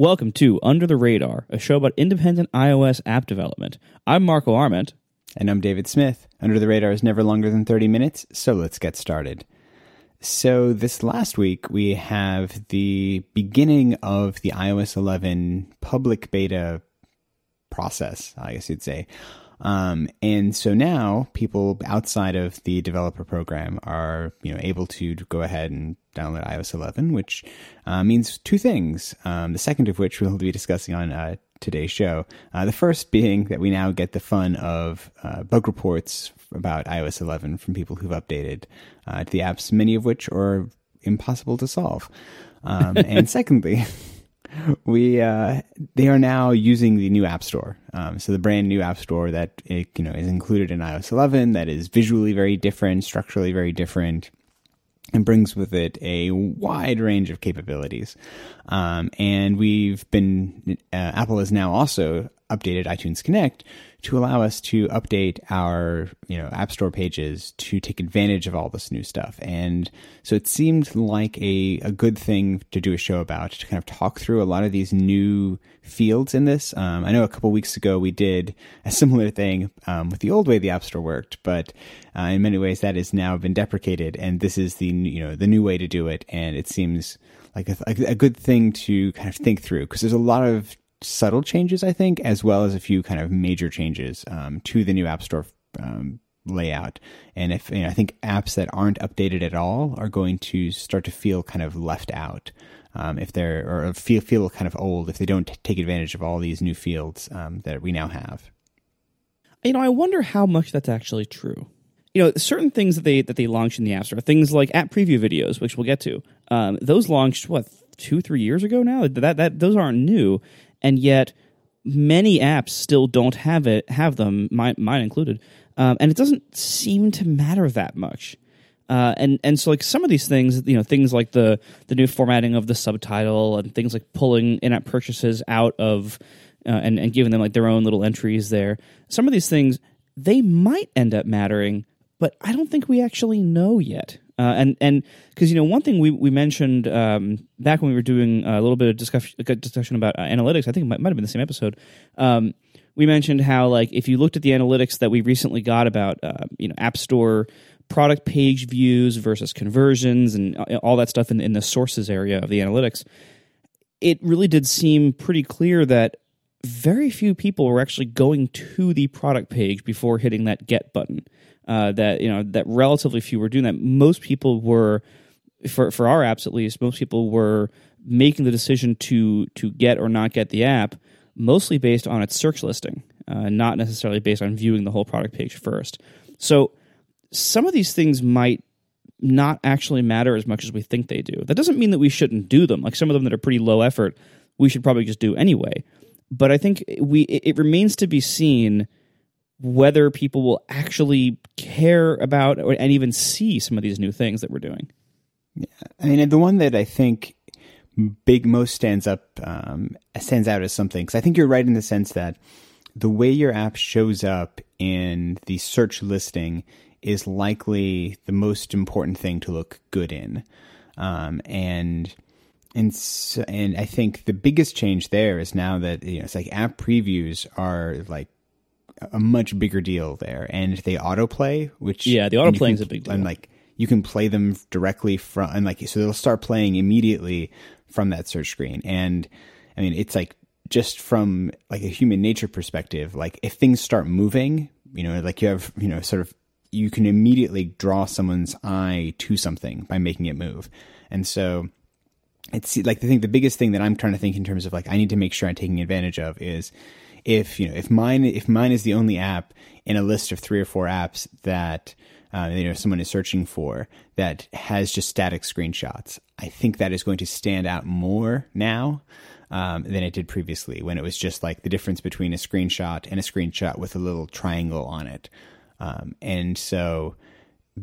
Welcome to Under the Radar, a show about independent iOS app development. I'm Marco Arment. And I'm David Smith. Under the Radar is never longer than 30 minutes, so let's get started. So, this last week, we have the beginning of the iOS 11 public beta process, I guess you'd say. Um, and so now people outside of the developer program are you know able to go ahead and download iOS 11, which uh, means two things. Um, the second of which we'll be discussing on uh, today's show. Uh, the first being that we now get the fun of uh, bug reports about iOS 11 from people who've updated uh, to the apps, many of which are impossible to solve. Um, and secondly, we uh, they are now using the new App Store. Um, so the brand new App Store that it, you know is included in iOS 11 that is visually very different, structurally very different, and brings with it a wide range of capabilities. Um, and we've been uh, Apple has now also updated iTunes Connect to allow us to update our you know app store pages to take advantage of all this new stuff. And so it seemed like a, a good thing to do a show about to kind of talk through a lot of these new fields in this. Um, i know a couple weeks ago we did a similar thing um, with the old way the app store worked but uh, in many ways that has now been deprecated and this is the you know the new way to do it. And it seems like a, a good thing to kind of think through because there's a lot of subtle changes, I think, as well as a few kind of major changes um, to the new App Store um, layout. And if you know, I think apps that aren't updated at all are going to start to feel kind of left out. Um, if they're or feel feel kind of old if they don't t- take advantage of all these new fields um, that we now have. You know, I wonder how much that's actually true. You know, certain things that they that they launched in the App Store, things like app preview videos, which we'll get to. Um, those launched what two, three years ago now. That that those aren't new, and yet many apps still don't have it have them mine, mine included. Um, and it doesn't seem to matter that much. Uh, and and so like some of these things you know things like the the new formatting of the subtitle and things like pulling in-app purchases out of uh, and and giving them like their own little entries there some of these things they might end up mattering but i don't think we actually know yet uh, and and because you know one thing we we mentioned um, back when we were doing a little bit of discussion discussion about uh, analytics, I think it might, might, have been the same episode. Um, we mentioned how like if you looked at the analytics that we recently got about uh, you know App Store product page views versus conversions and uh, all that stuff in, in the sources area of the analytics, it really did seem pretty clear that very few people were actually going to the product page before hitting that get button uh, that you know that relatively few were doing that. Most people were, for for our apps at least, most people were making the decision to to get or not get the app, mostly based on its search listing, uh, not necessarily based on viewing the whole product page first. So some of these things might not actually matter as much as we think they do. That doesn't mean that we shouldn't do them. Like some of them that are pretty low effort, we should probably just do anyway. But I think we it remains to be seen whether people will actually care about or, and even see some of these new things that we're doing. Yeah. I mean, the one that I think big most stands up um, stands out as something because I think you're right in the sense that the way your app shows up in the search listing is likely the most important thing to look good in, um, and and so, and I think the biggest change there is now that you know it's like app previews are like a much bigger deal there, and they autoplay, which yeah, the autoplaying is a big deal. And like you can play them directly from, and like so they'll start playing immediately from that search screen. And I mean, it's like just from like a human nature perspective, like if things start moving, you know, like you have, you know, sort of you can immediately draw someone's eye to something by making it move. And so it's like the thing, the biggest thing that I'm trying to think in terms of like, I need to make sure I'm taking advantage of is if you know if mine if mine is the only app in a list of three or four apps that uh, you know someone is searching for that has just static screenshots, I think that is going to stand out more now um, than it did previously when it was just like the difference between a screenshot and a screenshot with a little triangle on it. Um, and so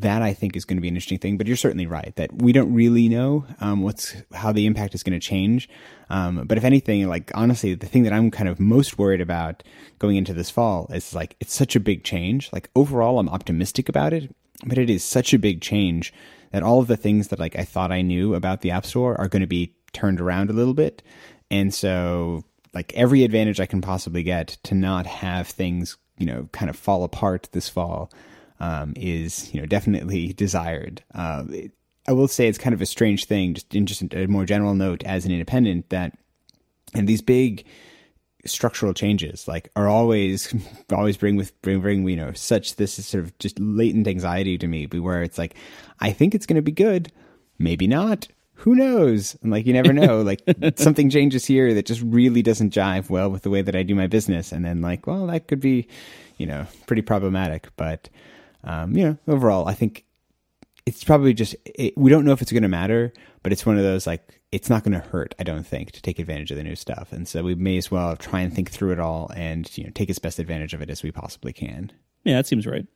that I think is going to be an interesting thing. But you're certainly right that we don't really know um, what's how the impact is going to change. Um, but if anything, like honestly, the thing that I'm kind of most worried about going into this fall is like it's such a big change. Like overall, I'm optimistic about it, but it is such a big change that all of the things that like I thought I knew about the App Store are going to be turned around a little bit. and so like every advantage I can possibly get to not have things you know kind of fall apart this fall um, is you know definitely desired. Uh, it, I will say it's kind of a strange thing, just in just a more general note as an independent that, and these big structural changes like are always always bring with bring bring you know such this is sort of just latent anxiety to me where it's like I think it's going to be good, maybe not. Who knows? And like you never know. Like something changes here that just really doesn't jive well with the way that I do my business, and then like, well, that could be, you know, pretty problematic. But um, you know, overall, I think it's probably just it, we don't know if it's going to matter, but it's one of those like it's not going to hurt. I don't think to take advantage of the new stuff, and so we may as well try and think through it all and you know take as best advantage of it as we possibly can. Yeah, that seems right.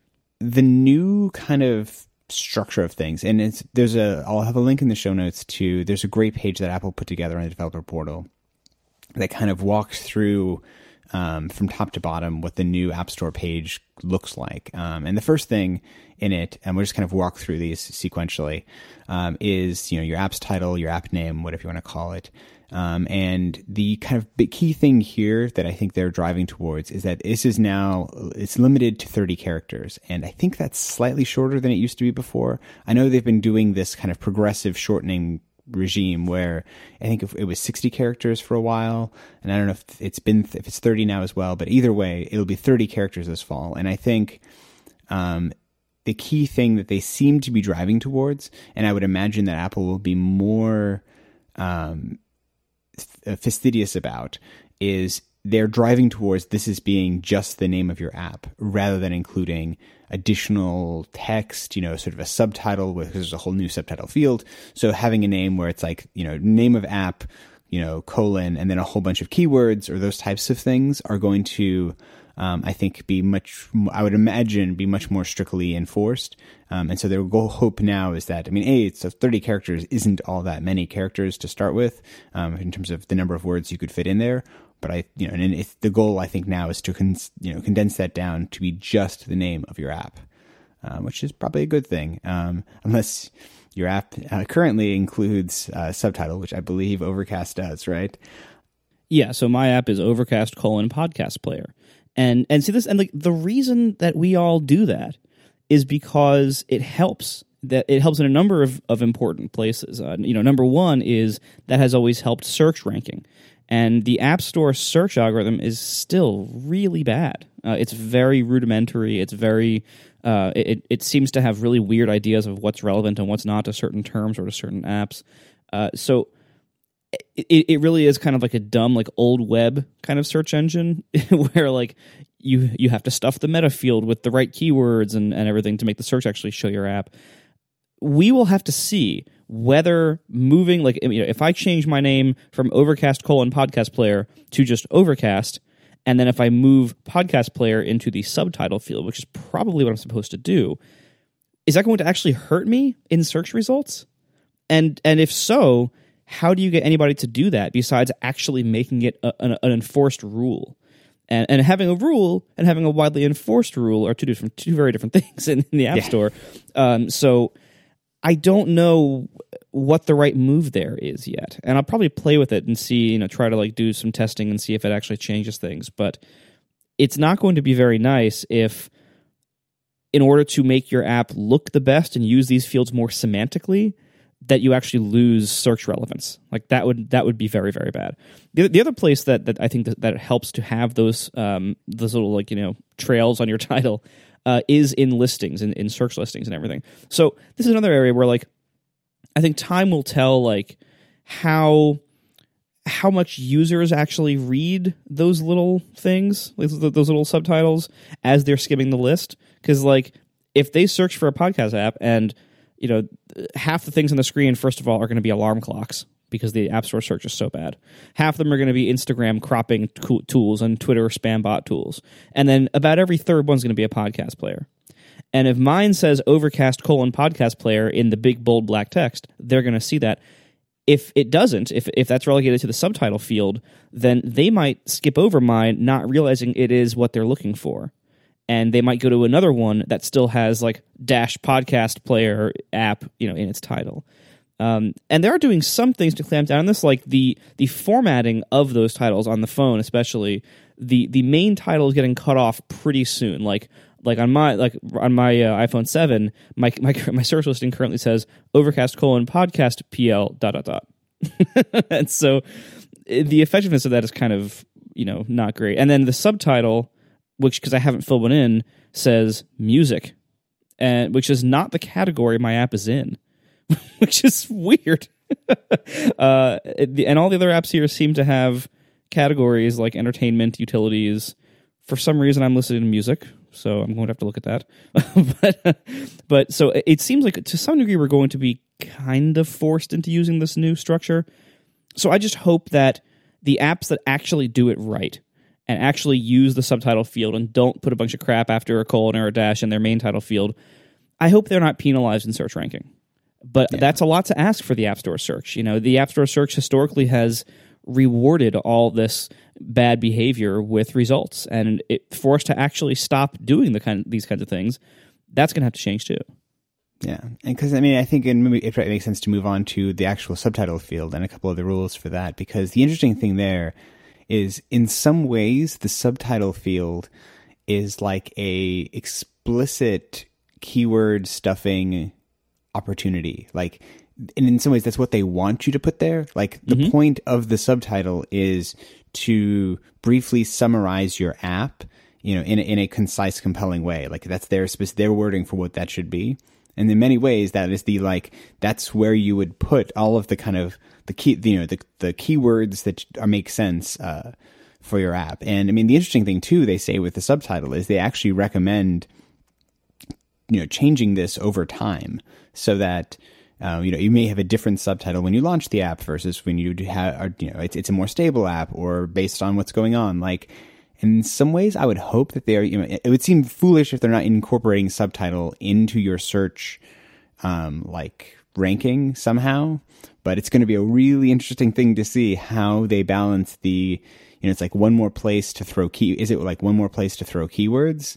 The new kind of structure of things, and it's there's a I'll have a link in the show notes to there's a great page that Apple put together on the developer portal that kind of walks through um, from top to bottom what the new App Store page looks like. Um, and the first thing in it, and we'll just kind of walk through these sequentially, um, is you know your app's title, your app name, whatever you want to call it. Um, and the kind of key thing here that I think they're driving towards is that this is now it's limited to 30 characters, and I think that's slightly shorter than it used to be before. I know they've been doing this kind of progressive shortening regime where I think it was 60 characters for a while, and I don't know if it's been if it's 30 now as well. But either way, it'll be 30 characters this fall, and I think um, the key thing that they seem to be driving towards, and I would imagine that Apple will be more um, fastidious about, is they're driving towards this as being just the name of your app rather than including additional text, you know, sort of a subtitle because there's a whole new subtitle field. So having a name where it's like, you know, name of app, you know, colon, and then a whole bunch of keywords or those types of things are going to, um, I think, be much, I would imagine, be much more strictly enforced. Um, and so their goal hope now is that, I mean, A, so 30 characters isn't all that many characters to start with um, in terms of the number of words you could fit in there but I, you know, and the goal I think now is to con- you know condense that down to be just the name of your app, um, which is probably a good thing, um, unless your app uh, currently includes uh, subtitle, which I believe Overcast does, right? Yeah. So my app is Overcast colon podcast player, and and see this, and like the reason that we all do that is because it helps that it helps in a number of, of important places. Uh, you know, number one is that has always helped search ranking and the App Store search algorithm is still really bad. Uh, it's very rudimentary. It's very uh, it it seems to have really weird ideas of what's relevant and what's not to certain terms or to certain apps. Uh, so it it really is kind of like a dumb like old web kind of search engine where like you you have to stuff the meta field with the right keywords and, and everything to make the search actually show your app. We will have to see whether moving like you know, if I change my name from Overcast colon podcast player to just Overcast, and then if I move podcast player into the subtitle field, which is probably what I'm supposed to do, is that going to actually hurt me in search results? And and if so, how do you get anybody to do that besides actually making it a, an, an, enforced rule? And, and having a rule and having a widely enforced rule are two different, two very different things in, in the App yeah. Store. Um, so I don't know what the right move there is yet. And I'll probably play with it and see, you know, try to like do some testing and see if it actually changes things. But it's not going to be very nice if, in order to make your app look the best and use these fields more semantically, that you actually lose search relevance. Like that would that would be very very bad. The, the other place that, that I think that, that helps to have those um, those little like you know trails on your title uh, is in listings in, in search listings and everything. So this is another area where like I think time will tell like how how much users actually read those little things, those little subtitles as they're skimming the list. Because like if they search for a podcast app and you know half the things on the screen, first of all, are going to be alarm clocks because the App Store search is so bad. Half of them are going to be Instagram cropping tools and Twitter spam bot tools. And then about every third one's going to be a podcast player. And if mine says overcast colon podcast player in the big bold black text, they're going to see that. If it doesn't, if, if that's relegated to the subtitle field, then they might skip over mine, not realizing it is what they're looking for. And they might go to another one that still has like dash podcast player app, you know, in its title. Um, and they are doing some things to clamp down on this, like the the formatting of those titles on the phone, especially the the main title is getting cut off pretty soon. Like like on my like on my uh, iPhone seven, my my my search listing currently says Overcast colon podcast pl dot dot dot, and so eh, the effectiveness of that is kind of you know not great. And then the subtitle, which because I haven't filled one in, says music, and which is not the category my app is in, which is weird. uh, and all the other apps here seem to have categories like entertainment, utilities. For some reason, I'm listed in music, so I'm going to have to look at that. but, but so it seems like to some degree we're going to be kind of forced into using this new structure. So I just hope that the apps that actually do it right and actually use the subtitle field and don't put a bunch of crap after a colon or a dash in their main title field, I hope they're not penalized in search ranking. But yeah. that's a lot to ask for the App Store search. You know, the App Store search historically has rewarded all this bad behavior with results, and it, for us to actually stop doing the kind of these kinds of things, that's going to have to change too. Yeah, and because I mean, I think it, it makes sense to move on to the actual subtitle field and a couple of the rules for that. Because the interesting thing there is, in some ways, the subtitle field is like a explicit keyword stuffing opportunity. Like, and in some ways, that's what they want you to put there. Like, the mm-hmm. point of the subtitle is to briefly summarize your app, you know, in a, in a concise, compelling way. Like, that's their their wording for what that should be. And in many ways, that is the like that's where you would put all of the kind of the key, you know, the the keywords that are, make sense uh, for your app. And I mean, the interesting thing too, they say with the subtitle is they actually recommend, you know, changing this over time so that. Uh, you know, you may have a different subtitle when you launch the app versus when you do have, you know, it's, it's a more stable app or based on what's going on. Like, in some ways, I would hope that they are. You know, it would seem foolish if they're not incorporating subtitle into your search, um, like ranking somehow. But it's going to be a really interesting thing to see how they balance the. You know, it's like one more place to throw key. Is it like one more place to throw keywords,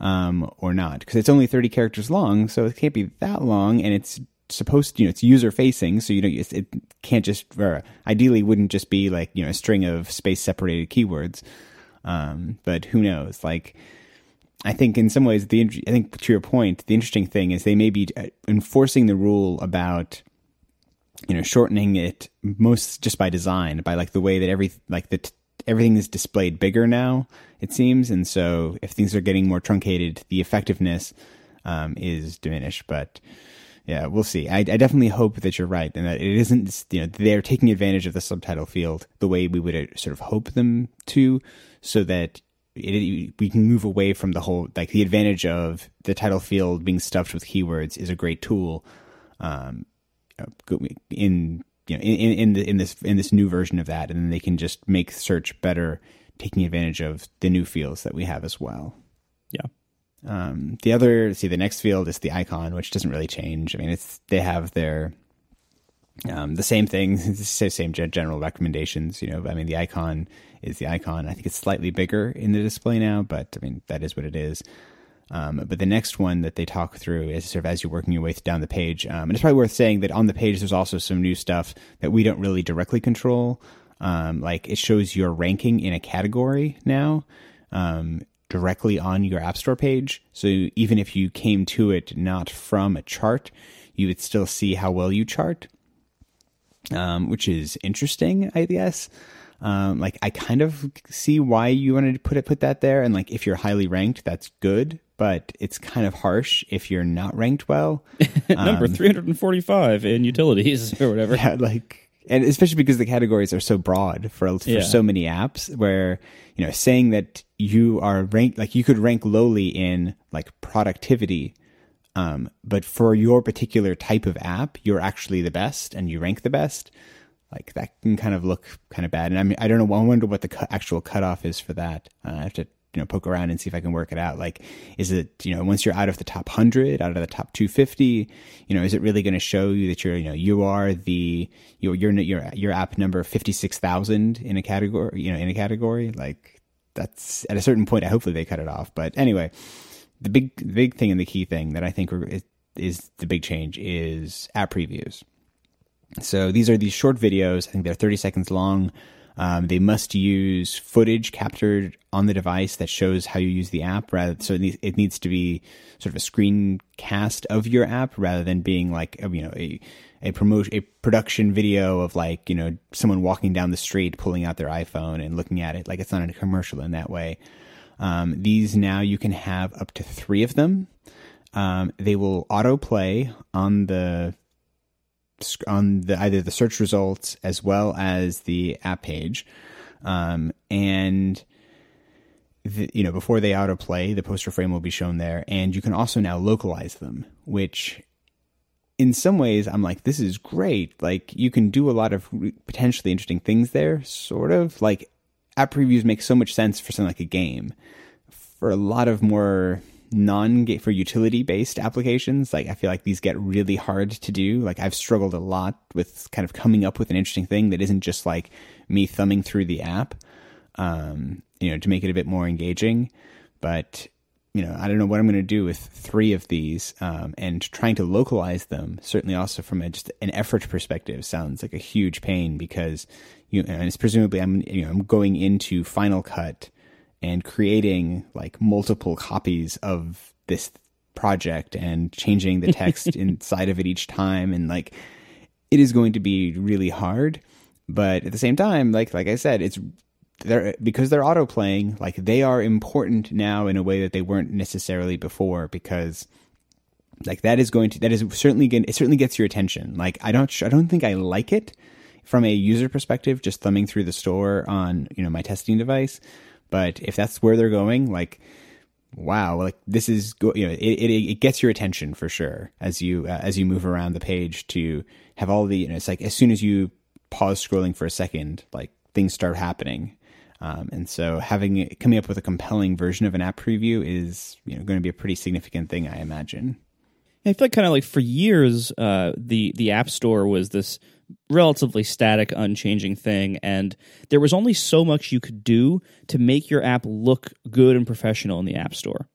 um, or not? Because it's only thirty characters long, so it can't be that long, and it's supposed to, you know, it's user facing, so you know, it can't just, or ideally wouldn't just be like, you know, a string of space separated keywords. Um, but who knows? Like, I think in some ways, the I think to your point, the interesting thing is they may be uh, enforcing the rule about you know shortening it most just by design, by like the way that every like that everything is displayed bigger now. It seems, and so if things are getting more truncated, the effectiveness um, is diminished. But yeah, we'll see. I, I, definitely hope that you're right and that it isn't, you know, they're taking advantage of the subtitle field the way we would uh, sort of hope them to, so that it, we can move away from the whole, like the advantage of the title field being stuffed with keywords is a great tool, um, in, you know, in, in the, in this, in this new version of that. And then they can just make search better, taking advantage of the new fields that we have as well. Yeah. Um, the other, see, the next field is the icon, which doesn't really change. I mean, it's they have their um, the same thing, the same general recommendations. You know, I mean, the icon is the icon. I think it's slightly bigger in the display now, but I mean, that is what it is. Um, but the next one that they talk through is sort of as you're working your way down the page. Um, and it's probably worth saying that on the page, there's also some new stuff that we don't really directly control. Um, like it shows your ranking in a category now. Um, directly on your App Store page. So even if you came to it not from a chart, you would still see how well you chart, um, which is interesting, I guess. Um, like I kind of see why you wanted to put it put that there, and like if you're highly ranked, that's good. But it's kind of harsh if you're not ranked well. Number um, 345 in utilities or whatever. Yeah, like and especially because the categories are so broad for for yeah. so many apps where you know saying that you are ranked like you could rank lowly in like productivity um, but for your particular type of app you're actually the best and you rank the best like that can kind of look kind of bad and i mean i don't know i wonder what the cu- actual cutoff is for that uh, i have to you know poke around and see if I can work it out. Like, is it you know once you're out of the top hundred, out of the top two fifty, you know, is it really going to show you that you're you know you are the you're your your your app number fifty six thousand in a category you know in a category like that's at a certain point. Hopefully they cut it off. But anyway, the big the big thing and the key thing that I think is, is the big change is app previews. So these are these short videos. I think they're 30 seconds long. Um, they must use footage captured on the device that shows how you use the app. Rather, so it needs, it needs to be sort of a screencast of your app rather than being like you know a a promotion a production video of like you know someone walking down the street pulling out their iPhone and looking at it like it's not a commercial in that way. Um, these now you can have up to three of them. Um, they will autoplay on the on the either the search results as well as the app page, um, and the, you know before they autoplay, the poster frame will be shown there, and you can also now localize them, which in some ways I'm like this is great. Like you can do a lot of potentially interesting things there, sort of like app previews make so much sense for something like a game. For a lot of more non for utility based applications, like I feel like these get really hard to do. Like I've struggled a lot with kind of coming up with an interesting thing that isn't just like me thumbing through the app, um, you know, to make it a bit more engaging. But you know, I don't know what I'm going to do with three of these, um, and trying to localize them. Certainly, also from a, just an effort perspective, sounds like a huge pain because you and it's presumably I'm you know I'm going into Final Cut and creating like multiple copies of this project and changing the text inside of it each time, and like it is going to be really hard. But at the same time, like like I said, it's they're because they're auto playing like they are important now in a way that they weren't necessarily before because like that is going to that is certainly going it certainly gets your attention like i don't i don't think i like it from a user perspective just thumbing through the store on you know my testing device but if that's where they're going like wow like this is you know it, it, it gets your attention for sure as you uh, as you move around the page to have all the you know it's like as soon as you pause scrolling for a second like things start happening um, and so having coming up with a compelling version of an app preview is you know going to be a pretty significant thing, I imagine. I feel like kind of like for years, uh, the the App Store was this relatively static, unchanging thing, and there was only so much you could do to make your app look good and professional in the App Store.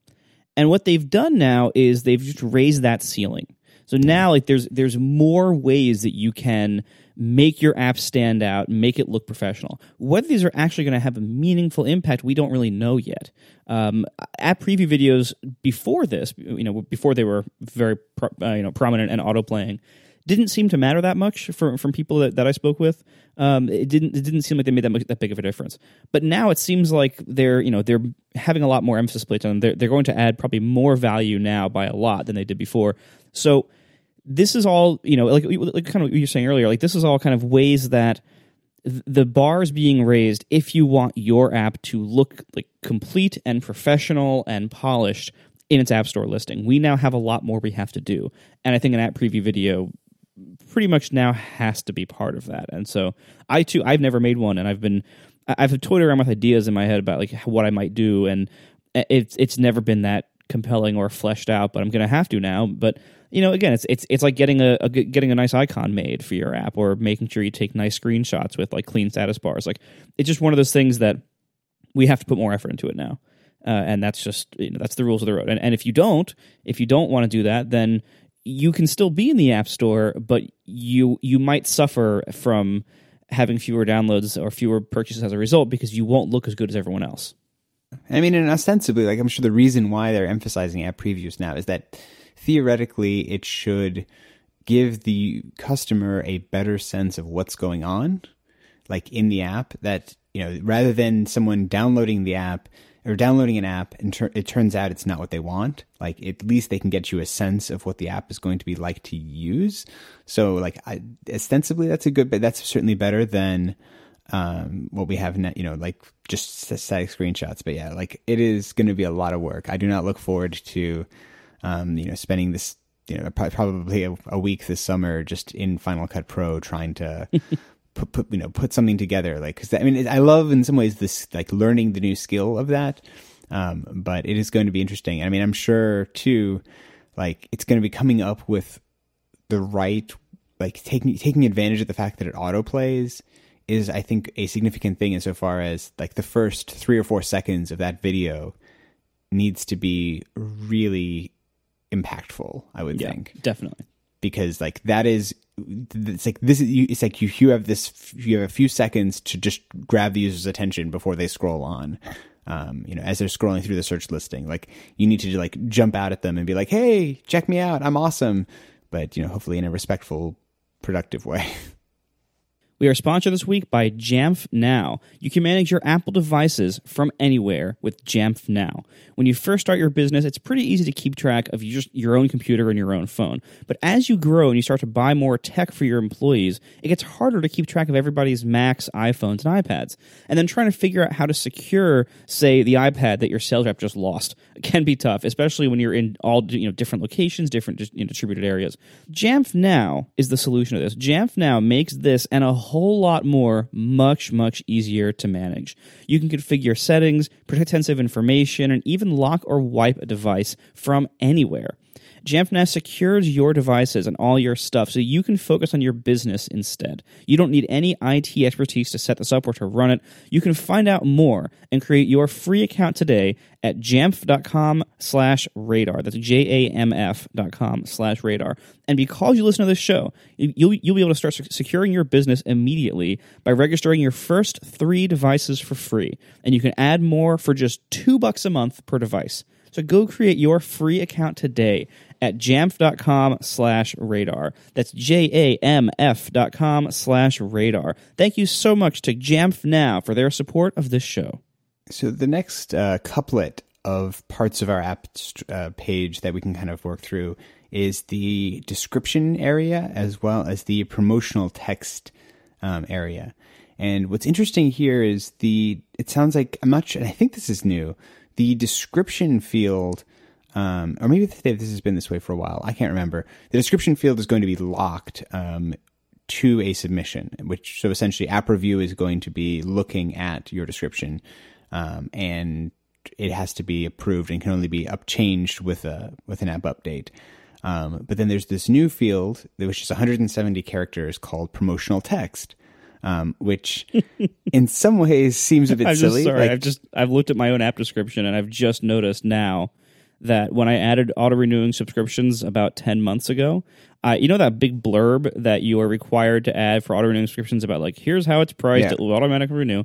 And what they've done now is they've just raised that ceiling. So now, like, there's there's more ways that you can make your app stand out, make it look professional. Whether these are actually going to have a meaningful impact, we don't really know yet. Um, app preview videos before this, you know, before they were very pro, uh, you know prominent and auto playing, didn't seem to matter that much from from people that, that I spoke with. Um, it didn't it didn't seem like they made that much, that big of a difference. But now it seems like they're you know they're having a lot more emphasis placed on them. They're they're going to add probably more value now by a lot than they did before. So this is all you know like, like kind of what you were saying earlier like this is all kind of ways that the bar is being raised if you want your app to look like complete and professional and polished in its app store listing we now have a lot more we have to do and i think an app preview video pretty much now has to be part of that and so i too i've never made one and i've been i've toyed around with ideas in my head about like what i might do and it's it's never been that compelling or fleshed out but i'm gonna have to now but you know, again, it's it's it's like getting a, a, getting a nice icon made for your app, or making sure you take nice screenshots with like clean status bars. Like it's just one of those things that we have to put more effort into it now, uh, and that's just you know, that's the rules of the road. And and if you don't, if you don't want to do that, then you can still be in the app store, but you you might suffer from having fewer downloads or fewer purchases as a result because you won't look as good as everyone else. I mean, and ostensibly, like I'm sure the reason why they're emphasizing app previews now is that theoretically it should give the customer a better sense of what's going on like in the app that you know rather than someone downloading the app or downloading an app and ter- it turns out it's not what they want. Like at least they can get you a sense of what the app is going to be like to use. So like I, ostensibly that's a good but that's certainly better than um, what we have now you know like just static screenshots. But yeah like it is going to be a lot of work. I do not look forward to um, you know, spending this, you know, probably a, a, week this summer just in Final Cut Pro trying to put, put, you know, put something together. Like, cause I mean, I love in some ways this, like learning the new skill of that. Um, but it is going to be interesting. I mean, I'm sure too, like it's going to be coming up with the right, like taking, taking advantage of the fact that it auto plays is, I think, a significant thing insofar as like the first three or four seconds of that video needs to be really impactful. I would yeah, think definitely. Because like that is it's like this is it's like you you have this you have a few seconds to just grab the user's attention before they scroll on. Um, you know, as they're scrolling through the search listing, like you need to like jump out at them and be like, "Hey, check me out! I'm awesome!" But you know, hopefully in a respectful, productive way. We are sponsored this week by Jamf Now. You can manage your Apple devices from anywhere with Jamf Now. When you first start your business, it's pretty easy to keep track of your, your own computer and your own phone. But as you grow and you start to buy more tech for your employees, it gets harder to keep track of everybody's Macs, iPhones, and iPads. And then trying to figure out how to secure, say, the iPad that your sales rep just lost can be tough, especially when you're in all you know different locations, different you know, distributed areas. Jamf Now is the solution to this. Jamf Now makes this and a whole lot more much, much easier to manage. You can configure settings, protect sensitive information, and even lock or wipe a device from anywhere. Jamf secures your devices and all your stuff so you can focus on your business instead. You don't need any IT expertise to set this up or to run it. You can find out more and create your free account today at jamf.com slash radar. That's J-A-M-F dot com slash radar. And because you listen to this show, you'll, you'll be able to start securing your business immediately by registering your first three devices for free. And you can add more for just two bucks a month per device. So go create your free account today at jamf.com slash radar. That's J-A-M-F dot com slash radar. Thank you so much to Jamf Now for their support of this show. So the next uh, couplet of parts of our app uh, page that we can kind of work through is the description area as well as the promotional text um, area. And what's interesting here is the, it sounds like, I'm not I think this is new, the description field, um, or maybe this has been this way for a while. I can't remember. The description field is going to be locked um, to a submission, which so essentially App Review is going to be looking at your description, um, and it has to be approved and can only be up changed with a with an app update. Um, but then there's this new field, which is 170 characters, called promotional text um, which in some ways seems a bit I'm silly. sorry, like, I've just I've looked at my own app description and I've just noticed now that when I added auto renewing subscriptions about ten months ago, uh, you know that big blurb that you are required to add for auto renewing subscriptions about like here's how it's priced, yeah. it will automatically renew.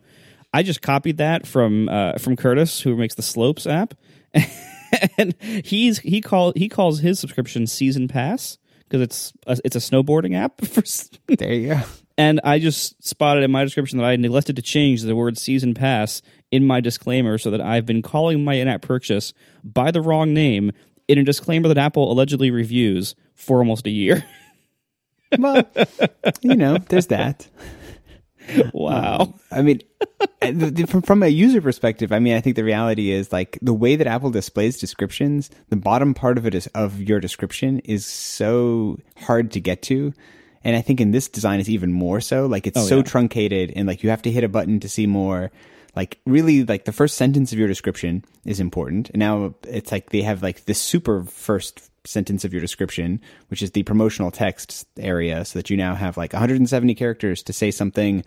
I just copied that from uh, from Curtis, who makes the Slopes app, and he's he call he calls his subscription Season Pass because it's a, it's a snowboarding app. For, there you go. And I just spotted in my description that I neglected to change the word season pass in my disclaimer so that I've been calling my in app purchase by the wrong name in a disclaimer that Apple allegedly reviews for almost a year. well, you know, there's that. Wow. Um, I mean, from, from a user perspective, I mean, I think the reality is like the way that Apple displays descriptions, the bottom part of it is of your description is so hard to get to and I think in this design is even more so. Like it's oh, so yeah. truncated and like you have to hit a button to see more. Like really like the first sentence of your description is important. And now it's like they have like this super first sentence of your description, which is the promotional text area, so that you now have like 170 characters to say something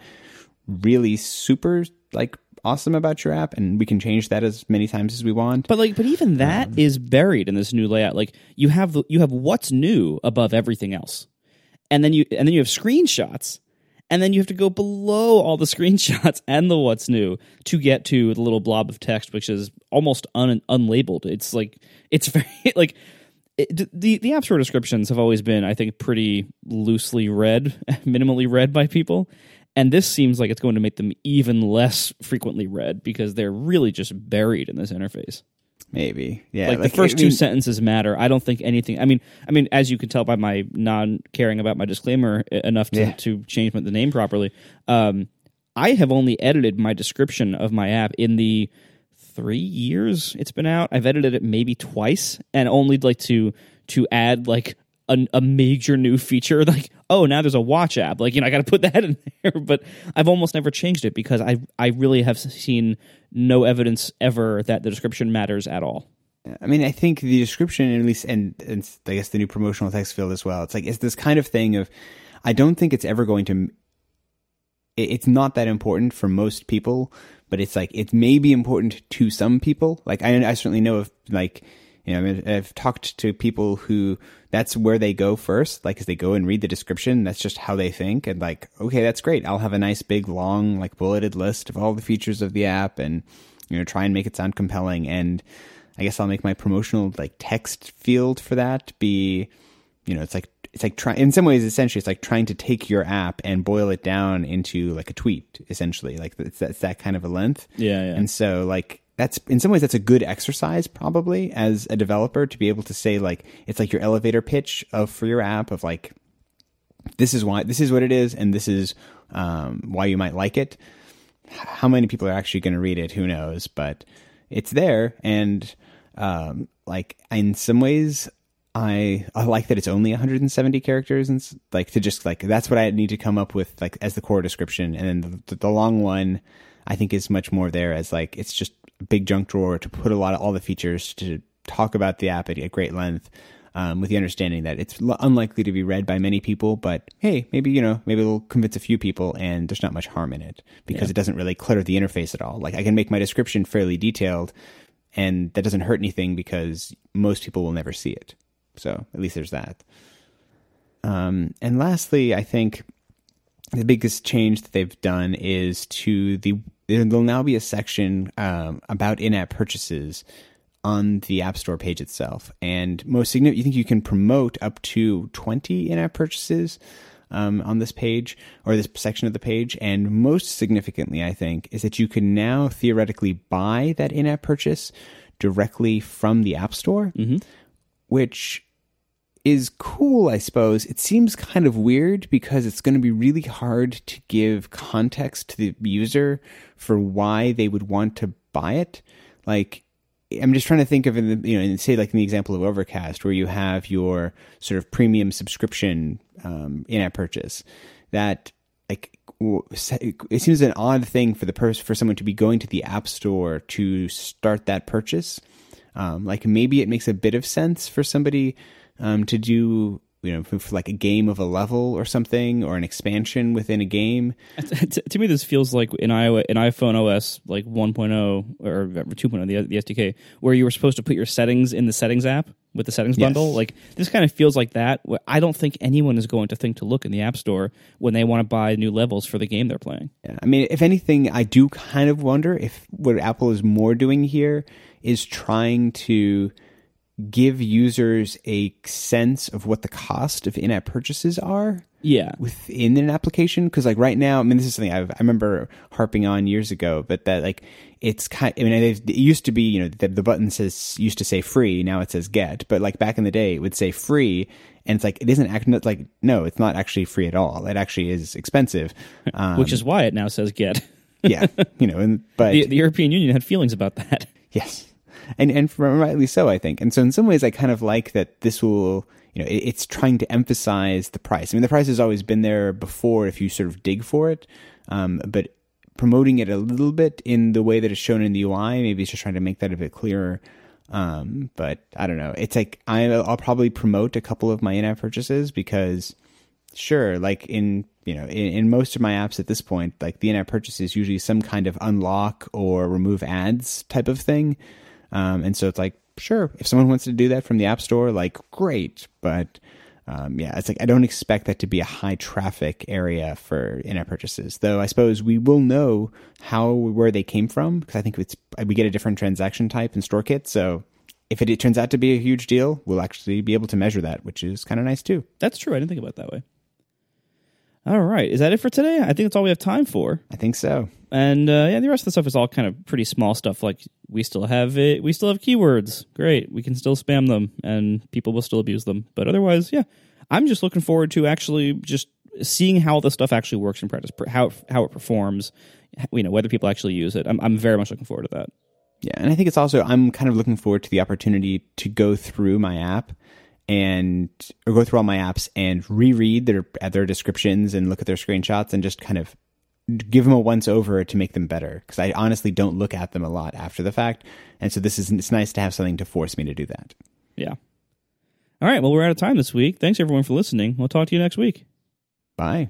really super like awesome about your app and we can change that as many times as we want but like but even that um, is buried in this new layout like you have the, you have what's new above everything else and then you and then you have screenshots and then you have to go below all the screenshots and the what's new to get to the little blob of text which is almost un, unlabeled. It's like it's very like it, the the app store descriptions have always been i think pretty loosely read minimally read by people. And this seems like it's going to make them even less frequently read because they're really just buried in this interface Maybe, yeah. Like, like the first I mean, two sentences matter. I don't think anything. I mean, I mean, as you can tell by my non caring about my disclaimer enough to, yeah. to change the name properly. Um, I have only edited my description of my app in the three years it's been out. I've edited it maybe twice, and only like to to add like a, a, major new feature like oh now there's a watch app like you know i got to put that in there but i've almost never changed it because i i really have seen no evidence ever that the description matters at all I mean, I think the description, at least, and, and I guess the new promotional text field as well. It's like it's this kind of thing of, I don't think it's ever going to. It's not that important for most people, but it's like it may be important to some people. Like I, I certainly know if like You know, I mean, I've talked to people who that's where they go first. Like, as they go and read the description, that's just how they think. And like, okay, that's great. I'll have a nice big long like bulleted list of all the features of the app, and you know, try and make it sound compelling. And I guess I'll make my promotional like text field for that be, you know, it's like it's like trying in some ways essentially it's like trying to take your app and boil it down into like a tweet essentially like it's, it's that kind of a length Yeah, yeah. and so like that's in some ways that's a good exercise probably as a developer to be able to say like it's like your elevator pitch of for your app of like this is why this is what it is and this is um, why you might like it. How many people are actually going to read it? Who knows? But it's there and um, like in some ways I, I like that it's only 170 characters and like to just like that's what I need to come up with like as the core description and then the, the long one I think is much more there as like it's just big junk drawer to put a lot of all the features to talk about the app at, at great length um, with the understanding that it's l- unlikely to be read by many people but hey maybe you know maybe it'll convince a few people and there's not much harm in it because it doesn't really clutter the interface at all like I can make my description fairly detailed and that doesn't hurt anything because most people will never see it. So at least there's that. Um, and lastly, I think the biggest change that they've done is to the there'll now be a section um, about in-app purchases on the App Store page itself. And most significant, you think you can promote up to 20 in-app purchases um, on this page or this section of the page. And most significantly, I think, is that you can now theoretically buy that in-app purchase directly from the App Store, which is cool, I suppose. It seems kind of weird because it's going to be really hard to give context to the user for why they would want to buy it. Like, I'm just trying to think of, in the, you know, and say like in the example of Overcast, where you have your sort of premium subscription um, in-app purchase, that like it seems an odd thing for the person for someone to be going to the app store to start that purchase. Um, like maybe it makes a bit of sense for somebody um, to do you know for, for like a game of a level or something or an expansion within a game. to, me, this feels like in iOS, in iPhone OS like 1.0 or 2.0, the, the SDK, where you were supposed to put your settings in the settings app with the settings Yes. bundle. Like this kind of feels like that. I don't think anyone is going to think to look in the App Store when they want to buy new levels for the game they're playing. Yeah, I mean, if anything, I do kind of wonder if what Apple is more doing here is trying to give users a sense of what the cost of in-app purchases are Yeah, within an application? Because like right now i mean this is something I've, i remember harping on years ago but that like it's kind i mean it, used to be you know the, the button says used to say free now it says get but like back in the day it would say free and it's like it isn't act like no it's not actually free at all. It actually is expensive. Um, which is why it now says get. yeah you know and but the, the European Union had feelings about that. Yes, and and rightly so, I think. And so, in some ways, I kind of like that this will, you know, it, it's trying to emphasize the price. I mean, the price has always been there before if you sort of dig for it, um, but promoting it a little bit in the way that it's shown in the UI, maybe it's just trying to make that a bit clearer. Um, but I don't know. It's like I, I'll probably promote a couple of my in-app purchases because sure like in you know in, in most of my apps at this point like the in-app purchase is usually some kind of unlock or remove ads type of thing um, and so it's like sure if someone wants to do that from the app store like great but um, yeah it's like i don't expect that to be a high traffic area for in-app purchases though i suppose we will know how where they came from because i think it's we get a different transaction type in StoreKit so if it, it turns out to be a huge deal we'll actually be able to measure that which is kind of nice too That's true. I didn't think about it that way. All right, is that it for today? I think that's all we have time for. i think so And uh, yeah, the rest of the stuff is all kind of pretty small stuff. Like we still have it, we still have keywords. Great, we can still spam them, and people will still abuse them. But otherwise, yeah, I'm just looking forward to actually just seeing how the stuff actually works in practice, how how it performs. You know, whether people actually use it. I'm I'm very much looking forward to that. Yeah, and I think it's also I'm kind of looking forward to the opportunity to go through my app and or go through all my apps and reread their their descriptions and look at their screenshots and just kind of give them a once over to make them better because I honestly don't look at them a lot after the fact, and so this is it's nice to have something to force me to do that. Yeah. All right. Well, we're out of time this week. Thanks everyone for listening. We'll talk to you next week. Bye.